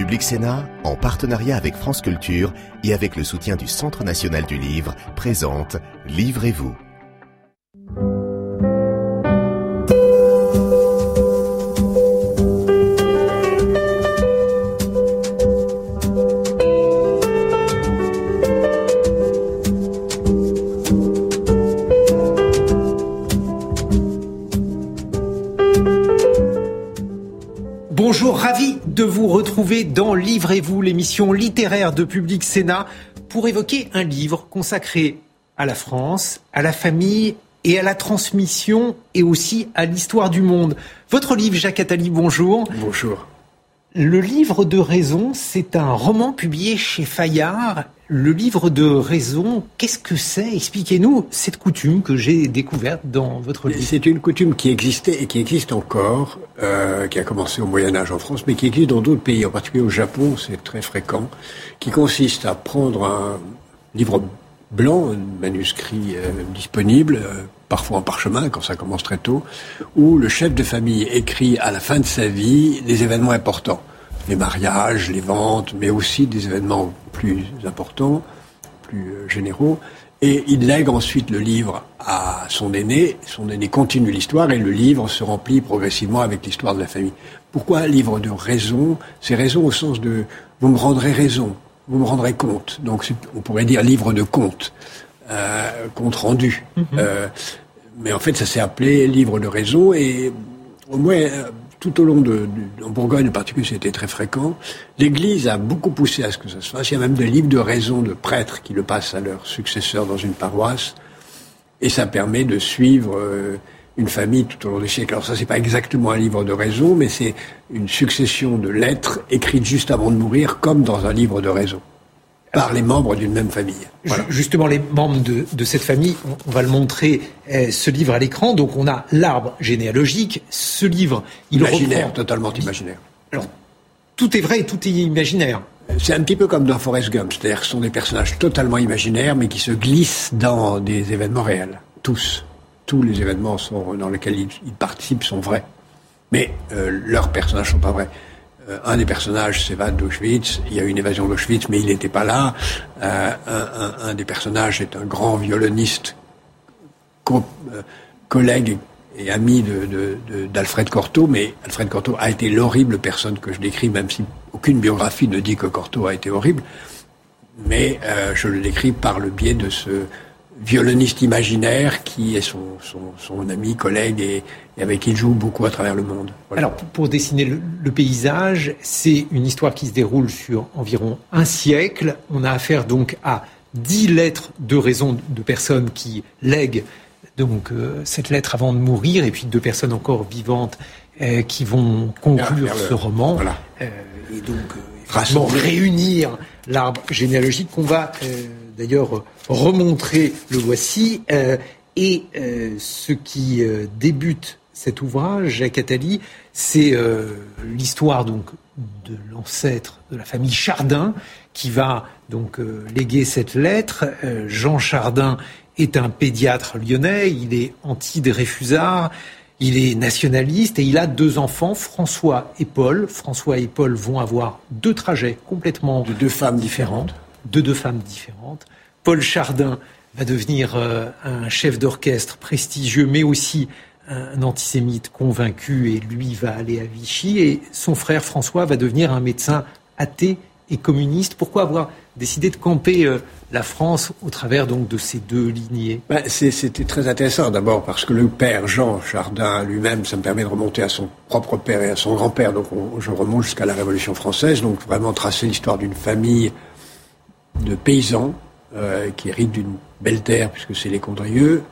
Public Sénat, en partenariat avec France Culture et avec le soutien du Centre national du livre, présente Livrez-vous. Livrez-vous, l'émission littéraire de Public Sénat, pour évoquer un livre consacré à la France, à la famille et à la transmission et aussi à l'histoire du monde. Votre livre, Jacques Attali, bonjour. Bonjour. Le livre de raison, c'est un roman publié chez Fayard. Le livre de raison, qu'est-ce que c'est? Expliquez-nous cette coutume que j'ai découverte dans votre livre. C'est une coutume qui existait et qui existe encore, euh, qui a commencé au Moyen Âge en France, mais qui existe dans d'autres pays, en particulier au Japon, c'est très fréquent, qui consiste à prendre un livre blanc, manuscrit euh, disponible, euh, parfois en parchemin quand ça commence très tôt, où le chef de famille écrit à la fin de sa vie des événements importants. Les mariages, les ventes, mais aussi des événements plus importants, plus euh, généraux. Et il lègue ensuite le livre à son aîné. Son aîné continue l'histoire et le livre se remplit progressivement avec l'histoire de la famille. Pourquoi un livre de raison? C'est raison au sens de vous me rendrez raison, vous me rendrez compte. Donc on pourrait dire livre de compte, euh, compte rendu. Mhm. euh, mais en fait, ça s'est appelé livre de raison et au moins euh, tout au long de, de en Bourgogne en particulier, c'était très fréquent. L'Église a beaucoup poussé à ce que ça se fasse. Il y a même des livres de raison de prêtres qui le passent à leurs successeurs dans une paroisse, et ça permet de suivre euh, une famille tout au long des siècles. Alors ça, c'est pas exactement un livre de raison, mais c'est une succession de lettres écrites juste avant de mourir, comme dans un livre de raison, par les membres d'une même famille. Voilà. Ju- Justement, les membres de, de cette famille, on, va le montrer, euh, ce livre à l'écran. Donc, on a l'arbre généalogique. Ce livre, il Imaginaire, reprend. totalement imaginaire. Alors, tout est vrai et tout est imaginaire. C'est un petit peu comme dans Forrest Gump, c'est-à-dire que ce sont des personnages totalement imaginaires, mais qui se glissent dans des événements réels. Tous. Tous les événements sont, dans lesquels ils, participent sont vrais. Mais euh, leurs personnages sont pas vrais. Euh, un des personnages s'évade d'Auschwitz, il y a une évasion d'Auschwitz, mais il n'était pas là. Euh, un, des personnages est un grand violoniste, co- collègue et ami de- de- d'Alfred Cortot, mais Alfred Cortot a été l'horrible personne que je décris, même si aucune biographie ne dit que Cortot a été horrible. Mais je le décris par le biais de ce violoniste imaginaire qui est son, son, son ami, collègue et, et avec qui il joue beaucoup à travers le monde. Voilà. Alors, pour, pour dessiner le, le paysage, c'est une histoire qui se déroule sur environ un siècle. On a affaire donc à dix lettres de raison de personnes qui lèguent donc euh, cette lettre avant de mourir, et puis deux personnes encore vivantes euh, qui vont conclure le- ce roman. voilà. Euh, et donc, réunir l'arbre généalogique qu'on va d'ailleurs remontrer. Le voici. Euh, et euh, ce qui euh, débute cet ouvrage, Jacques Attali, c'est euh, l'histoire donc de l'ancêtre de la famille Chardin qui va donc euh, léguer cette lettre. Euh, Jean Chardin est un pédiatre lyonnais, il est anti-Dreyfusard, il est nationaliste et il a deux enfants, François et Paul. François et Paul vont avoir deux trajets complètement De deux femmes différentes. De deux femmes différentes. Paul Chardin va devenir euh, un chef d'orchestre prestigieux, mais aussi un antisémite convaincu, et lui va aller à Vichy. Et son frère François va devenir un médecin athée et communiste. Pourquoi avoir décidé de camper euh, la France au travers donc de ces deux lignées? Ben, C'était très intéressant d'abord parce que le père Jean Chardin lui-même, ça me permet de remonter à son propre père et à son grand-père. Donc on- je remonte jusqu'à la Révolution française, donc vraiment tracer l'histoire d'une famille de paysans euh, qui héritent d'une belle terre puisque c'est les Condrieux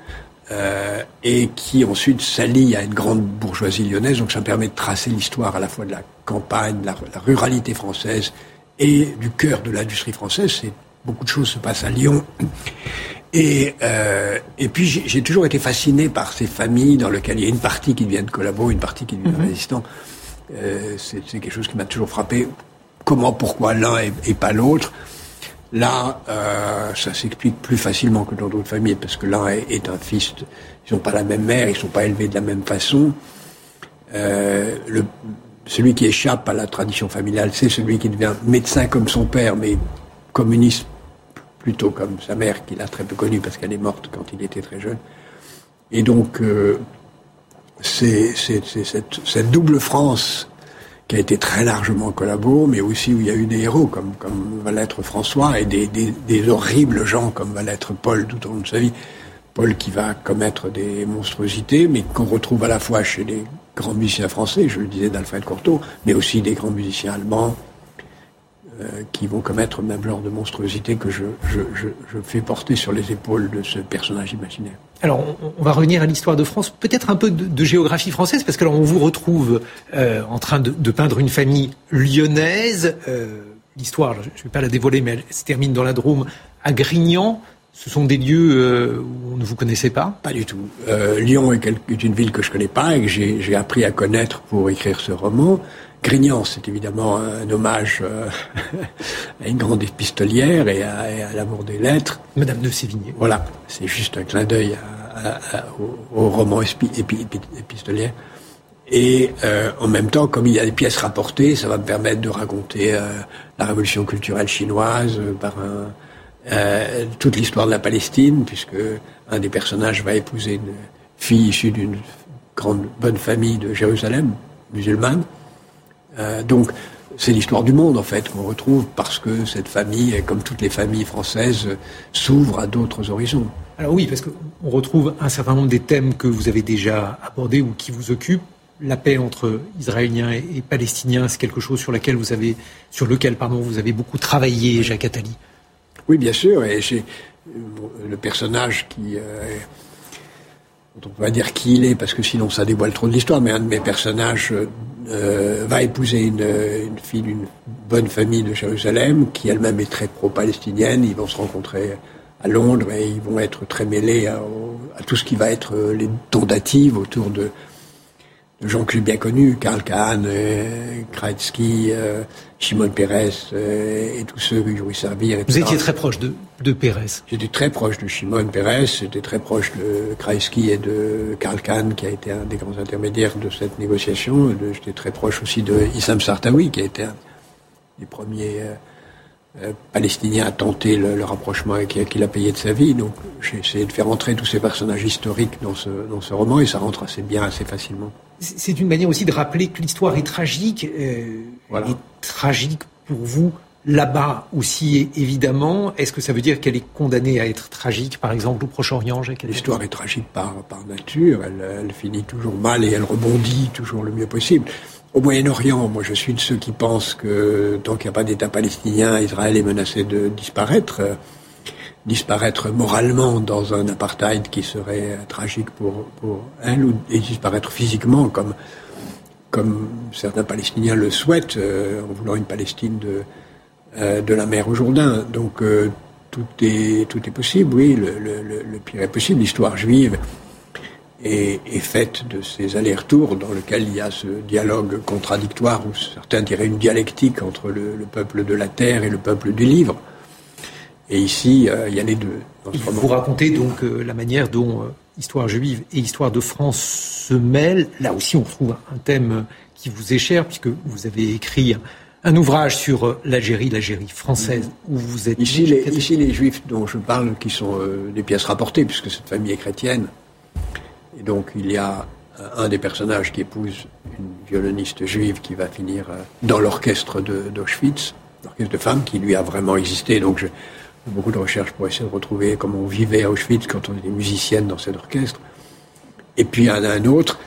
euh, et qui ensuite s'allient à une grande bourgeoisie lyonnaise. Donc ça me permet de tracer l'histoire à la fois de la campagne, de la, la ruralité française et du cœur de l'industrie française. C'est beaucoup de choses se passent à Lyon. Et, euh, et puis j'ai toujours été fasciné par ces familles dans lesquelles il y a une partie qui devient collabo, une partie qui devient résistant. Euh, c'est c'est quelque chose qui m'a toujours frappé. Comment, pourquoi l'un et, et pas l'autre Là, euh, ça s'explique plus facilement que dans d'autres familles, parce que l'un est, un fils, ils n'ont pas la même mère, ils sont pas élevés de la même façon. Euh, celui qui échappe à la tradition familiale, c'est celui qui devient médecin comme son père, mais communiste plutôt comme sa mère, qu'il a très peu connue parce qu'elle est morte quand il était très jeune. Et donc, euh, c'est cette, double France qui a été très largement collabo, mais aussi où il y a eu des héros comme, comme va l'être François et des, horribles gens comme va l'être Paul tout au long de sa vie. Paul qui va commettre des monstruosités, mais qu'on retrouve à la fois chez les grands musiciens français, je le disais d'Alfred Cortot, mais aussi des grands musiciens allemands, qui vont commettre le même genre de monstruosité que je, je, je, je, fais porter sur les épaules de ce personnage imaginaire. Alors, on, va revenir à l'histoire de France, peut-être un peu de, de, géographie française, parce que on vous retrouve euh, en train de, de, peindre une famille lyonnaise. Euh, l'histoire, je ne vais pas la dévoiler, mais elle se termine dans la Drôme, à Grignan. Ce sont des lieux euh, où on ne vous connaissait pas? Pas du tout. Euh, Lyon est, est, une ville que je connais pas et que j'ai appris à connaître pour écrire ce roman. Grignan, c'est évidemment un hommage euh, à une grande épistolière et à, l'amour des lettres. Madame de Sévigné. Voilà, c'est juste un clin d'œil au, roman épistolière. Et euh, en même temps, comme il y a des pièces rapportées, ça va me permettre de raconter euh, la révolution culturelle chinoise par toute l'histoire de la Palestine, puisque un des personnages va épouser une fille issue d'une grande bonne famille de Jérusalem, musulmane. Euh, donc, c'est l'histoire du monde, en fait, qu'on retrouve parce que cette famille, comme toutes les familles françaises, s'ouvre à d'autres horizons. Alors oui, parce qu'on retrouve un certain nombre des thèmes que vous avez déjà abordés ou qui vous occupent. La paix entre Israéliens et, Palestiniens, c'est quelque chose sur lequel vous avez, sur lequel, pardon, vous avez beaucoup travaillé, Jacques Attali. Oui, bien sûr, et j'ai le personnage qui euh, on va dire qui il est, parce que sinon ça dévoile trop de l'histoire, mais un de mes personnages euh, va épouser une, fille d'une bonne famille de Jérusalem, qui elle-même est très pro-palestinienne. Ils vont se rencontrer à Londres et ils vont être très mêlés à, tout ce qui va être euh, les tentatives autour de, de gens que j'ai bien connus, Karl Kahn, euh, Kreitsky, euh, Shimon Peres et tous ceux que je servir. Vous étiez très proche de, de Peres J'étais très proche de Shimon Peres, j'étais très proche de Kreisky et de Karl Kahn, qui a été un des grands intermédiaires de cette négociation. J'étais très proche aussi de Issam Sartawi, qui a été un des premiers euh, Palestiniens à tenter le, rapprochement et qui, qui l'a payé de sa vie. Donc j'ai essayé de faire entrer tous ces personnages historiques dans ce, dans ce roman et ça rentre assez bien, assez facilement. C'est une manière aussi de rappeler que l'histoire est tragique. Euh, Elle est tragique pour vous là-bas aussi, évidemment. Est-ce que ça veut dire qu'elle est condamnée à être tragique, par exemple, au Proche-Orient L'histoire est tragique par, par nature. Elle, elle, finit toujours mal et elle rebondit toujours le mieux possible. Au Moyen-Orient, moi je suis de ceux qui pensent que tant qu'il n'y a pas d'État palestinien, Israël est menacé de disparaître. Disparaître moralement dans un apartheid qui serait tragique pour, pour elle, ou, et disparaître physiquement comme, comme certains Palestiniens le souhaitent, euh, en voulant une Palestine de, euh, de la mer au Jourdain. Donc euh, tout, est, tout est possible, oui, le, le pire est possible. L'histoire juive est, est, faite de ces allers-retours dans lesquels il y a ce dialogue contradictoire, ou certains diraient une dialectique entre le, le peuple de la terre et le peuple du livre. Et ici, euh, il y a les deux. Vous racontez donc euh, la manière dont euh, histoire juive et histoire de France se mêlent. Là aussi, on retrouve un thème qui vous est cher, puisque vous avez écrit un ouvrage sur l'Algérie, l'Algérie française, où vous êtes... Ici les, ici, les juifs dont je parle, qui sont des pièces rapportées, puisque cette famille est chrétienne, et donc il y a un des personnages qui épouse une violoniste juive qui va finir dans l'orchestre d'Auschwitz, l'orchestre de femmes qui lui a vraiment existé. Donc je, beaucoup de recherches pour essayer de retrouver comment on vivait à Auschwitz quand on était musicienne dans cet orchestre. Et puis il y en a un autre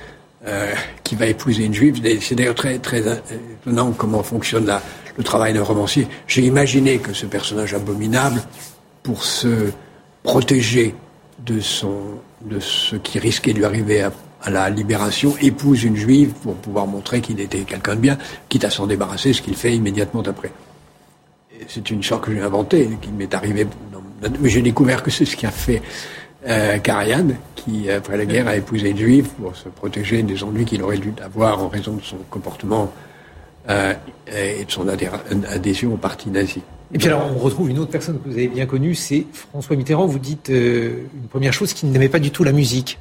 euh, qui va épouser une juive. C'est d'ailleurs très, très étonnant comment fonctionne le travail d'un romancier. J'ai imaginé que ce personnage abominable, pour se protéger de, son, de ce qui risquait de lui arriver à, la libération, épouse une juive pour pouvoir montrer qu'il était quelqu'un de bien, quitte à s'en débarrasser, ce qu'il fait immédiatement après c'est une histoire que j'ai inventée, qui m'est arrivée. Mais j'ai découvert que c'est ce qui a fait euh, qui, après la guerre, a épousé une juive pour se protéger des ennuis qu'il aurait dû avoir en raison de son comportement euh, et de son adhésion au parti nazi. Et puis alors, on retrouve une autre personne que vous avez bien connue, c'est François Mitterrand. Vous dites euh, une première chose qui n'aimait pas du tout la musique.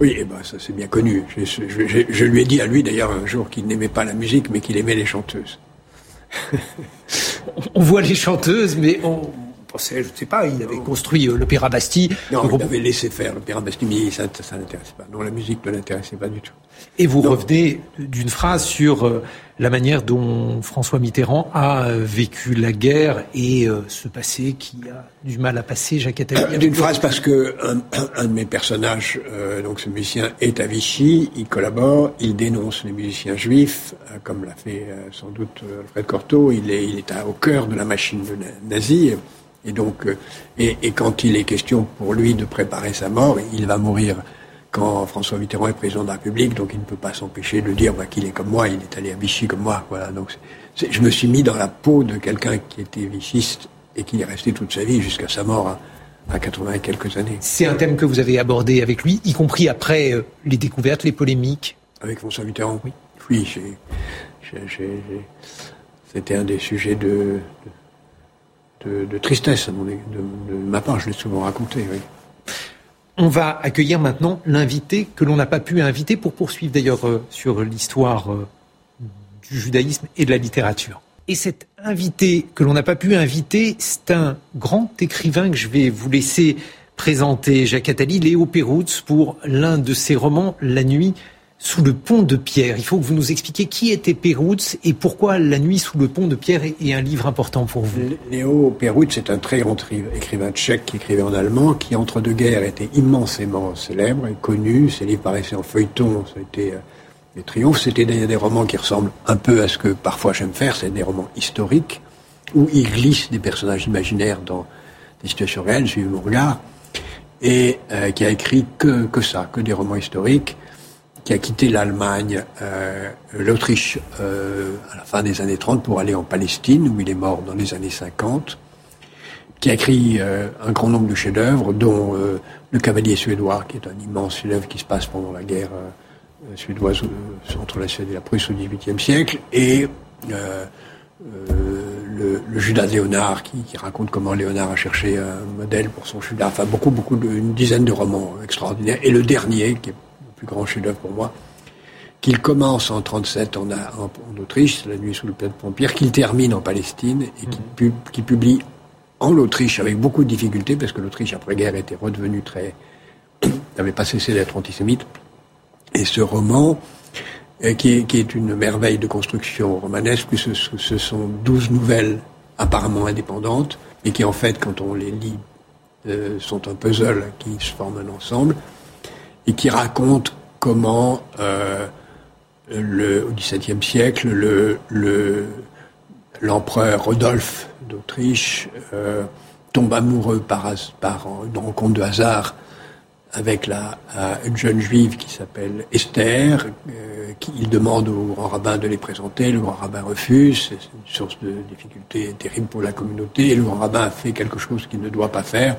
Oui, eh ben, ça c'est bien connu. Je, je, je, lui ai dit à lui d'ailleurs un jour qu'il n'aimait pas la musique, mais qu'il aimait les chanteuses. on voit les chanteuses, mais on, je ne sais pas, il avait construit euh, l'Opéra Bastille. Non, il avait laissé faire l'Opéra Bastille, mais ça ne l'intéressait pas. Non, la musique ne l'intéressait pas du tout. Et vous revenez d'une phrase sur euh, la manière dont François Mitterrand a euh, vécu la guerre et ce passé qui a du mal à passer, Jacques Attali. D'une phrase parce que un, de mes personnages, donc ce musicien, est à Vichy, il collabore, il dénonce les musiciens juifs, comme l'a fait sans doute Alfred Cortot, il est, il est au cœur de la machine nazie. Et donc, euh, et, et, quand il est question pour lui de préparer sa mort, il va mourir quand François Mitterrand est président de la République, donc il ne peut pas s'empêcher de dire bah, qu'il est comme moi, il est allé à Vichy comme moi. Voilà. Donc, je me suis mis dans la peau de quelqu'un qui était vichiste et qui est resté toute sa vie jusqu'à sa mort à, à 80 et quelques années. C'est un thème que vous avez abordé avec lui, y compris après euh, les découvertes, les polémiques. Avec François Mitterrand, oui. Oui, c'était un des sujets de de, tristesse de, ma part, je l'ai souvent raconté. On va accueillir maintenant l'invité que l'on n'a pas pu inviter pour poursuivre d'ailleurs euh, sur l'histoire euh, du judaïsme et de la littérature. Et cet invité que l'on n'a pas pu inviter, c'est un grand écrivain que je vais vous laisser présenter, Jacques Attali, Léo Perroutz, pour l'un de ses romans, La nuit sous le pont de Pierre. Il faut que vous nous expliquiez qui était Perutz et pourquoi La nuit sous le pont de Pierre est un livre important pour vous. Léo Perutz est un très grand écrivain tchèque qui écrivait en allemand, qui entre deux guerres était immensément célèbre et connu. Ses livres paraissaient en feuilleton, ça a été euh, des triomphes. C'était des, romans qui ressemblent un peu à ce que parfois j'aime faire, c'est des romans historiques où il glisse des personnages imaginaires dans des situations réelles, suivant mon regard, et euh, qui a écrit que, que ça, que des romans historiques qui a quitté l'Allemagne, euh, l'Autriche euh, à la fin des années 30 pour aller en Palestine, où il est mort dans les années 50, qui a écrit euh, un grand nombre de chefs-d'œuvre, dont Le Cavalier suédois, qui est un immense chef-d'œuvre qui se passe pendant la guerre suédoise entre la Suède et la Prusse au XVIIIe siècle, et le, le, Judas Léonard, qui, raconte comment Léonard a cherché un modèle pour son Judas. Enfin, beaucoup, beaucoup, une dizaine de romans extraordinaires. Et le dernier, qui est grand chef-d'œuvre pour moi, qu'il commence en 37 en, en, Autriche, La nuit sous le pont de Pompierre, qu'il termine en Palestine et qu'il mhm. publie en Autriche avec beaucoup de difficultés, parce que l'Autriche après-guerre était redevenue très... n'avait pas cessé d'être antisémite. Et ce roman, euh, qui, est, qui, est, une merveille de construction romanesque, ce, ce sont douze nouvelles apparemment indépendantes, et qui en fait, quand on les lit, euh, sont un puzzle qui se forme un ensemble et qui raconte comment euh, au XVIIe siècle, le, le, l'empereur Rodolphe d'Autriche euh, tombe amoureux par, par une rencontre de hasard avec une jeune juive qui s'appelle Esther, euh, il demande au grand rabbin de les présenter, le grand rabbin refuse, c'est une source de difficulté terrible pour la communauté, et le grand rabbin fait quelque chose qu'il ne doit pas faire,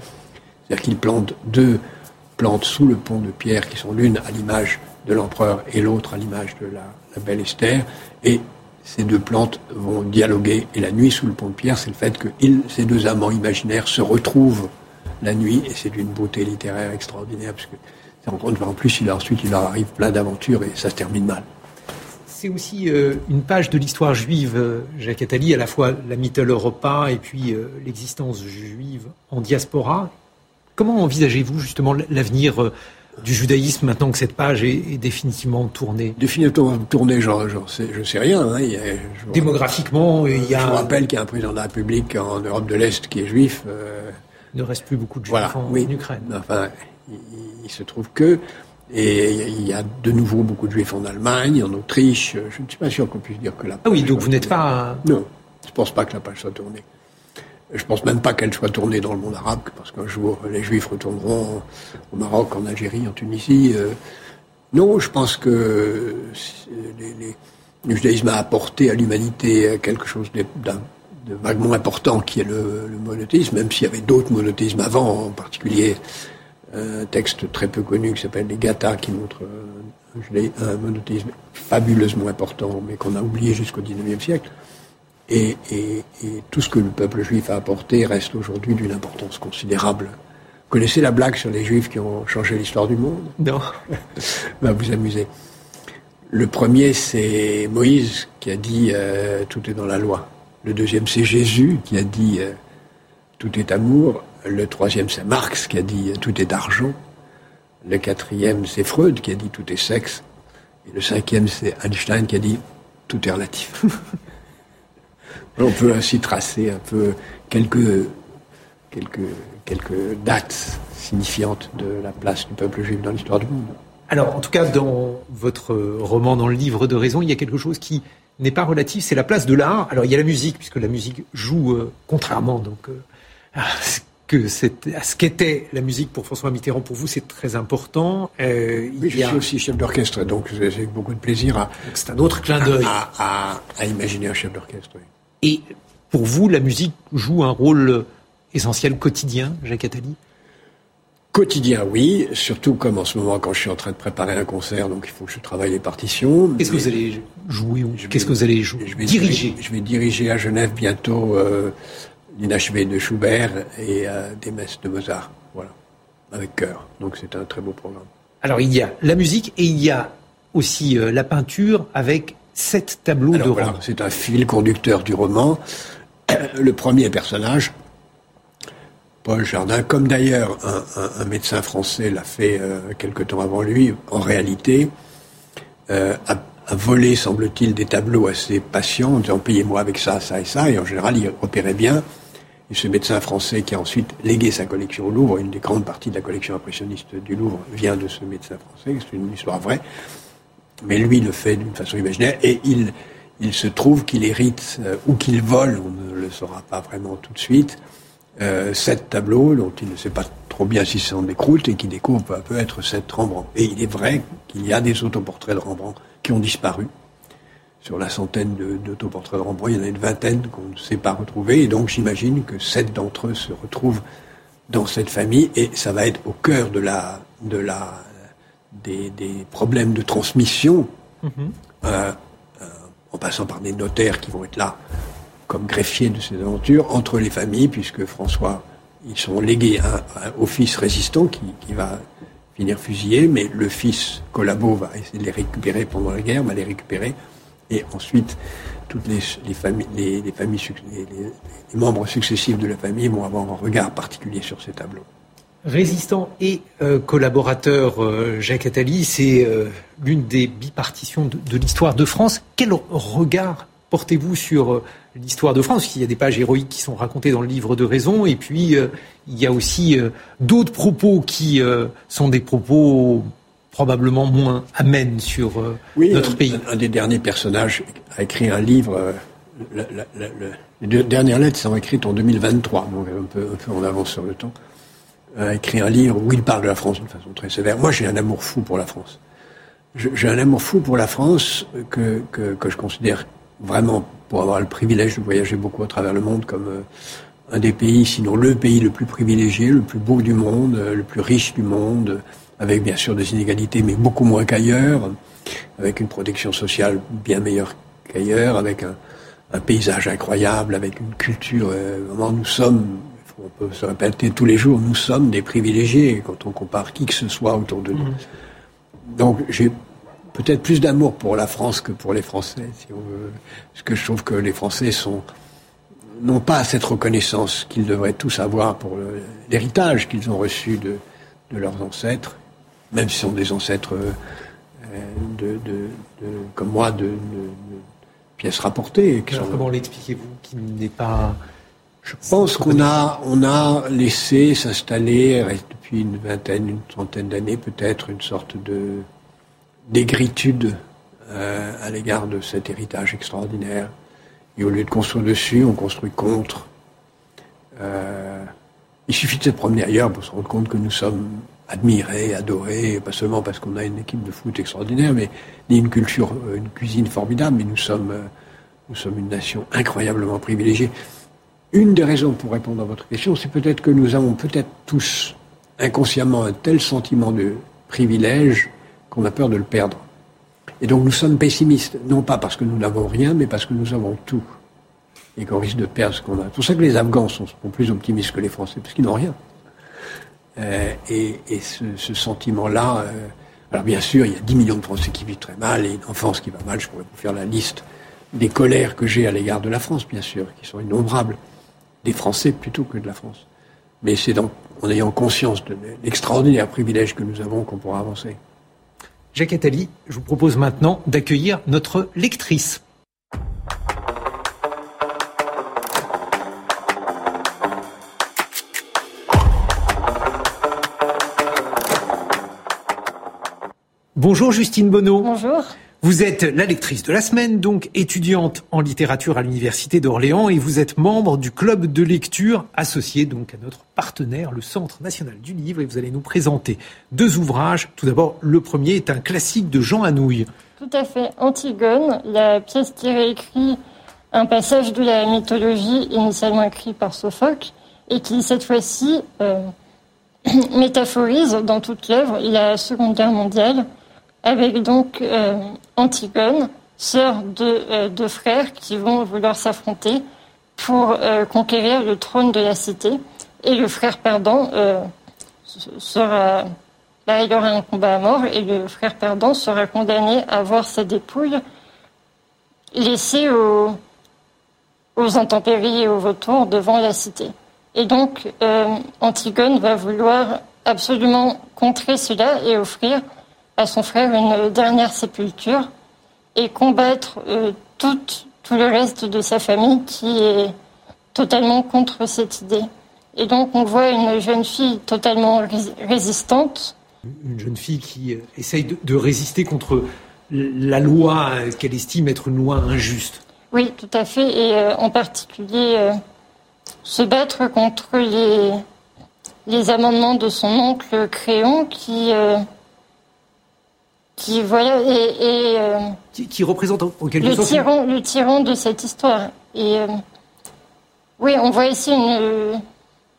c'est-à-dire qu'il plante deux plantes sous le pont de pierre, qui sont l'une à l'image de l'empereur et l'autre à l'image de la, belle Esther. Et ces deux plantes vont dialoguer. Et la nuit sous le pont de pierre, c'est le fait que ces deux amants imaginaires se retrouvent la nuit. Et c'est d'une beauté littéraire extraordinaire, parce que en plus, il, ensuite, il leur arrive plein d'aventures et ça se termine mal. C'est aussi euh, une page de l'histoire juive, euh, Jacques Attali, à la fois la Mittel Europa et puis euh, l'existence juive en diaspora. Comment envisagez-vous justement l'avenir euh, du judaïsme maintenant que cette page est, définitivement tournée? Définitivement tournée, genre, genre je sais rien. Hein, Démographiquement, il y a. Je vous rappelle qu'il y a un président de la République en Europe de l'Est qui est juif. Euh, il ne reste plus beaucoup de juifs en, Ukraine. Enfin, il, se trouve que. Et il y a de nouveau beaucoup de juifs en Allemagne, en Autriche. Je ne suis pas sûr qu'on puisse dire que la Ah oui, donc vous n'êtes pas. Non, je ne pense pas que la page soit tournée. Je pense même pas qu'elle soit tournée dans le monde arabe, parce qu'un jour les Juifs retourneront au Maroc, en Algérie, en Tunisie. Euh. non, je pense que le judaïsme a apporté à l'humanité quelque chose de, vaguement important, qui est le, monothéisme, même s'il y avait d'autres monothéismes avant, en particulier un texte très peu connu qui s'appelle les Gathas, qui montre un monothéisme fabuleusement important, mais qu'on a oublié jusqu'au XIXe siècle. Et, et, et, tout ce que le peuple juif a apporté reste aujourd'hui d'une importance considérable connaissez la blague sur les Juifs qui ont changé l'histoire du monde? Non. Va vous amuser. Le premier, c'est Moïse qui a dit euh, tout est dans la loi. Le deuxième, c'est Jésus qui a dit euh, tout est amour. Le troisième, c'est Marx qui a dit euh, tout est argent. Le quatrième, c'est Freud qui a dit tout est sexe. Et le cinquième, c'est Einstein qui a dit tout est relatif. On peut ainsi tracer un peu quelques, quelques, quelques dates signifiantes de la place du peuple juif dans l'histoire du monde. Alors, en tout cas, dans votre roman, dans le livre de raison, il y a quelque chose qui n'est pas relatif, c'est la place de l'art. Alors, il y a la musique, puisque la musique joue, euh, contrairement donc euh, à ce que à ce qu'était la musique pour François Mitterrand. Pour vous, c'est très important. Euh, oui, je suis aussi chef d'orchestre, donc j'ai beaucoup de plaisir à. C'est un autre clin d'œil. À, à, imaginer un chef d'orchestre. Oui. Et pour vous, la musique joue un rôle essentiel quotidien, Jacques Attali? Quotidien, oui, surtout comme en ce moment quand je suis en train de préparer un concert, donc il faut que je travaille les partitions. Qu'est-ce que vous allez jouer ou qu'est-ce que vous allez jouer je vais diriger Je vais diriger à Genève bientôt euh, l'inachevé de Schubert et euh, des messes de Mozart, voilà, avec cœur. Donc c'est un très beau programme. Alors il y a la musique et il y a aussi euh, la peinture avec sept tableaux de voilà, C'est un fil conducteur du roman. Le premier personnage, Paul Jardin, comme d'ailleurs un, médecin français l'a fait euh, quelque temps avant lui, en réalité, euh, a, volé, semble-t-il, des tableaux à ses patients en disant payez-moi avec ça, ça et ça, et en général, il repérait bien. Et ce médecin français qui a ensuite légué sa collection au Louvre, une des grandes parties de la collection impressionniste du Louvre vient de ce médecin français, c'est une histoire vraie, mais lui le fait d'une façon imaginaire, et il, il se trouve qu'il hérite euh, ou qu'il vole, on ne le saura pas vraiment tout de suite, euh, sept tableaux dont il ne sait pas trop bien si c'est en décroute et qui découvre peu à peu être sept Rembrandt. Et il est vrai qu'il y a des autoportraits de Rembrandt qui ont disparu. Sur la centaine d'autoportraits de, de Rembrandt, il y en a une vingtaine qu'on ne sait pas retrouver. Et donc j'imagine que sept d'entre eux se retrouvent dans cette famille et ça va être au cœur de la, de la, des, des problèmes de transmission, mm-hmm. euh, euh, en passant par des notaires qui vont être là comme greffier de ces aventures entre les familles, puisque François, ils sont légués au fils résistant qui, va finir fusillé, mais le fils Collabo va essayer de les récupérer pendant la guerre, va les récupérer, et ensuite toutes les, familles, les, familles les, membres successifs de la famille vont avoir un regard particulier sur ces tableaux. Résistant et euh, collaborateur euh, Jacques Attali, c'est euh, l'une des bipartitions de, de l'histoire de France. Quel regard portez-vous sur l'histoire de France? Il y a des pages héroïques qui sont racontées dans le livre de raison, et puis il y a aussi d'autres propos qui sont des propos probablement moins amènes sur notre pays. Un, un, des derniers personnages a écrit un livre. les dernières lettres sont écrites en 2023, donc un peu, un peu en avance sur le temps. A écrit un livre où il parle de la France d'une façon très sévère. Moi, j'ai un amour fou pour la France. J'ai un amour fou pour la France que, que, je considère vraiment pour avoir le privilège de voyager beaucoup à travers le monde comme euh, un des pays, sinon le pays le plus privilégié, le plus beau du monde, euh, le plus riche du monde, avec bien sûr des inégalités, mais beaucoup moins qu'ailleurs, avec une protection sociale bien meilleure qu'ailleurs, avec un, paysage incroyable, avec une culture. Euh, vraiment, nous sommes, on peut se répéter tous les jours, nous sommes des privilégiés quand on compare qui que ce soit autour de nous. Mmh. Donc j'ai peut-être plus d'amour pour la France que pour les Français, si on veut. Parce que je trouve que les Français sont n'ont pas cette reconnaissance qu'ils devraient tous avoir pour l'héritage qu'ils ont reçu de, de, leurs ancêtres, même si ce sont des ancêtres euh, de, de, comme moi de, pièces rapportées. comment l'expliquez-vous qu'il n'est pas je pense qu'on a, on a laissé s'installer depuis une vingtaine, une trentaine d'années peut-être une sorte de d'égritude euh, à l'égard de cet héritage extraordinaire. Et au lieu de construire dessus, on construit contre. Euh, il suffit de se promener ailleurs pour se rendre compte que nous sommes admirés, adorés, pas seulement parce qu'on a une équipe de foot extraordinaire, mais ni une culture, euh, une cuisine formidable, mais nous sommes, nous sommes une nation incroyablement privilégiée. Une des raisons pour répondre à votre question, c'est peut-être que nous avons peut-être tous inconsciemment un tel sentiment de privilège qu'on a peur de le perdre. Et donc nous sommes pessimistes, non pas parce que nous n'avons rien, mais parce que nous avons tout. Et qu'on risque de perdre ce qu'on a. C'est pour ça que les Afghans sont, plus optimistes que les Français, parce qu'ils n'ont rien. et, ce, sentiment-là, alors bien sûr, il y a 10 millions de Français qui vivent très mal et une enfance qui va mal. Je pourrais vous faire la liste des colères que j'ai à l'égard de la France, bien sûr, qui sont innombrables. Des Français plutôt que de la France. Mais c'est en ayant conscience de l'extraordinaire privilège que nous avons qu'on pourra avancer. Jacques Attali, je vous propose maintenant d'accueillir notre lectrice. Bonjour Justine Bonneau. Bonjour. Vous êtes la lectrice de la semaine, donc étudiante en littérature à l'Université d'Orléans et vous êtes membre du club de lecture associé donc à notre partenaire, le Centre national du livre et vous allez nous présenter deux ouvrages. Tout d'abord, le premier est un classique de Jean Anouilh. Tout à fait. Antigone, la pièce qui réécrit un passage de la mythologie initialement écrit par Sophocle et qui cette fois-ci euh, métaphorise dans toute l'œuvre la Seconde Guerre mondiale avec donc euh, Antigone, sœur de euh, deux frères qui vont vouloir s'affronter pour euh, conquérir le trône de la cité. Et le frère perdant sera, là, il y aura un combat à mort et le frère perdant sera condamné à voir sa dépouille laissée aux, aux intempéries et aux vautours devant la cité. Et donc, Antigone va vouloir absolument contrer cela et offrir à son frère une dernière sépulture et combattre euh, tout, tout le reste de sa famille qui est totalement contre cette idée. Et donc on voit une jeune fille totalement résistante. Une jeune fille qui euh, essaye de, résister contre la loi qu'elle estime être une loi injuste. Oui, tout à fait. Et euh, en particulier se battre contre les, les amendements de son oncle Créon qui qui voilà et, euh, qui, représente en quelque le sorte tyran, le tyran de cette histoire. Et euh, oui, on voit ici une.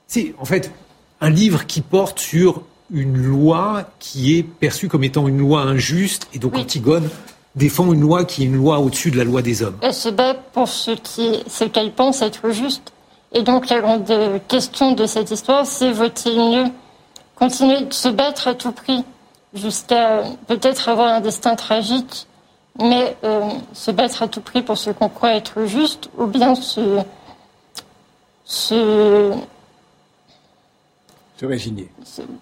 C'est en fait un livre qui porte sur une loi qui est perçue comme étant une loi injuste, et donc Antigone défend une loi qui est une loi au-dessus de la loi des hommes. Elle se bat pour ce qui, ce qu'elle pense être juste. Et donc la grande question de cette histoire, c'est vaut-il mieux continuer de se battre à tout prix jusqu'à peut-être avoir un destin tragique, mais euh, se battre à tout prix pour ce qu'on croit être juste, ou bien se, se, se résigner.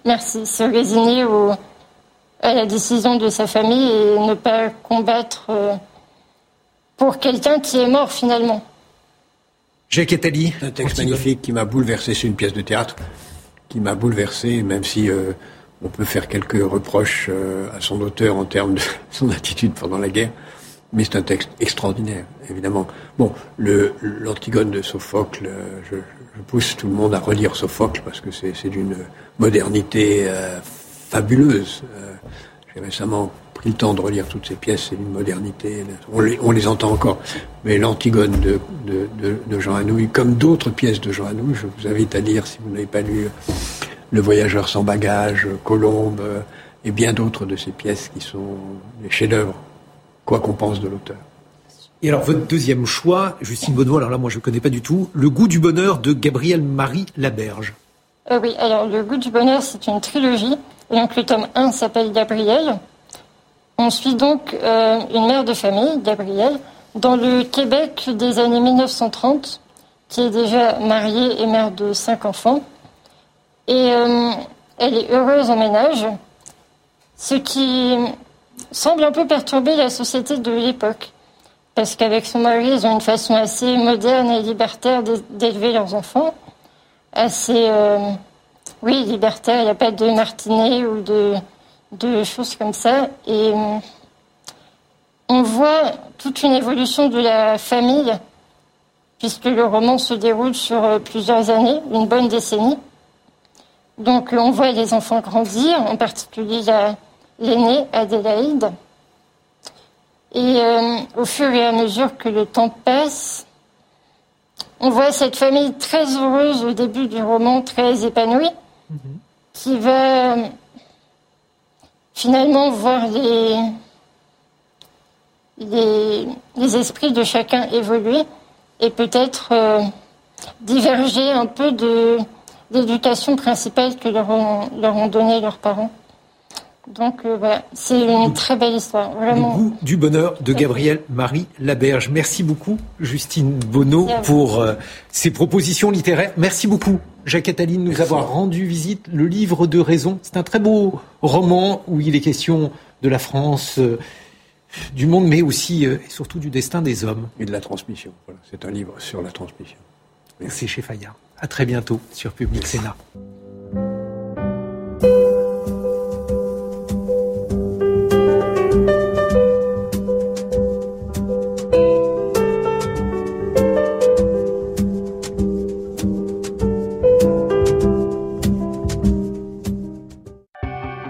merci, se résigner au, à la décision de sa famille et ne pas combattre euh, pour quelqu'un qui est mort finalement. Jacques Attali. Un texte magnifique qui m'a bouleversé. C'est une pièce de théâtre qui m'a bouleversé, même si euh, on peut faire quelques reproches euh, à son auteur en termes de son attitude pendant la guerre, mais c'est un texte extraordinaire, évidemment. Bon, l'Antigone de Sophocle, euh, je, pousse tout le monde à relire Sophocle parce que c'est d'une modernité euh, fabuleuse. J'ai récemment pris le temps de relire toutes ces pièces, c'est d'une modernité, on les, entend encore. Mais l'Antigone de Jean Anouilh, comme d'autres pièces de Jean Anouilh, je vous invite à lire si vous n'avez pas lu le voyageur sans bagage, Colombe, et bien d'autres de ces pièces qui sont des chefs-d'œuvre, quoi qu'on pense de l'auteur. Et alors, votre deuxième choix, Justine Benoît, alors là, moi, je ne connais pas du tout, Le goût du bonheur de Gabriel Marie Laberge. Euh, oui, alors, Le goût du bonheur, c'est une trilogie. Et donc, le tome 1 s'appelle Gabriel. On suit donc euh, une mère de famille, Gabrielle, dans le Québec des années 1930, qui est déjà mariée et mère de cinq enfants. Et euh, elle est heureuse en ménage, ce qui semble un peu perturber la société de l'époque. Parce qu'avec son mari, ils ont une façon assez moderne et libertaire d'élever leurs enfants. Assez, euh, oui, libertaire. Il n'y a pas de martinet ou de, de choses comme ça. Et euh, on voit toute une évolution de la famille, puisque le roman se déroule sur plusieurs années, une bonne décennie. Donc on voit les enfants grandir, en particulier l'aînée Adélaïde. Et euh, au fur et à mesure que le temps passe, on voit cette famille très heureuse au début du roman, très épanouie, qui va finalement voir les, les, esprits de chacun évoluer et peut-être euh, diverger un peu de, l'éducation principale que leur ont, leur ont donné leurs parents. Donc euh, voilà, c'est une très belle histoire. Vraiment. Le goût du bonheur de Gabriel Marie Laberge. Merci beaucoup, Justine Bonneau, pour euh, ces propositions littéraires. Merci beaucoup, Jacques Attali, de nous avoir rendu visite. Le livre de raison, c'est un très beau roman où il est question de la France, euh, du monde, mais aussi et surtout du destin des hommes. Et de la transmission. Voilà, c'est un livre sur la transmission. C'est chez Fayard. À très bientôt sur Public Sénat.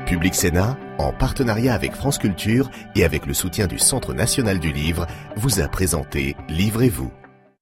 Public Sénat, en partenariat avec France Culture et avec le soutien du Centre national du livre, vous a présenté Livrez-vous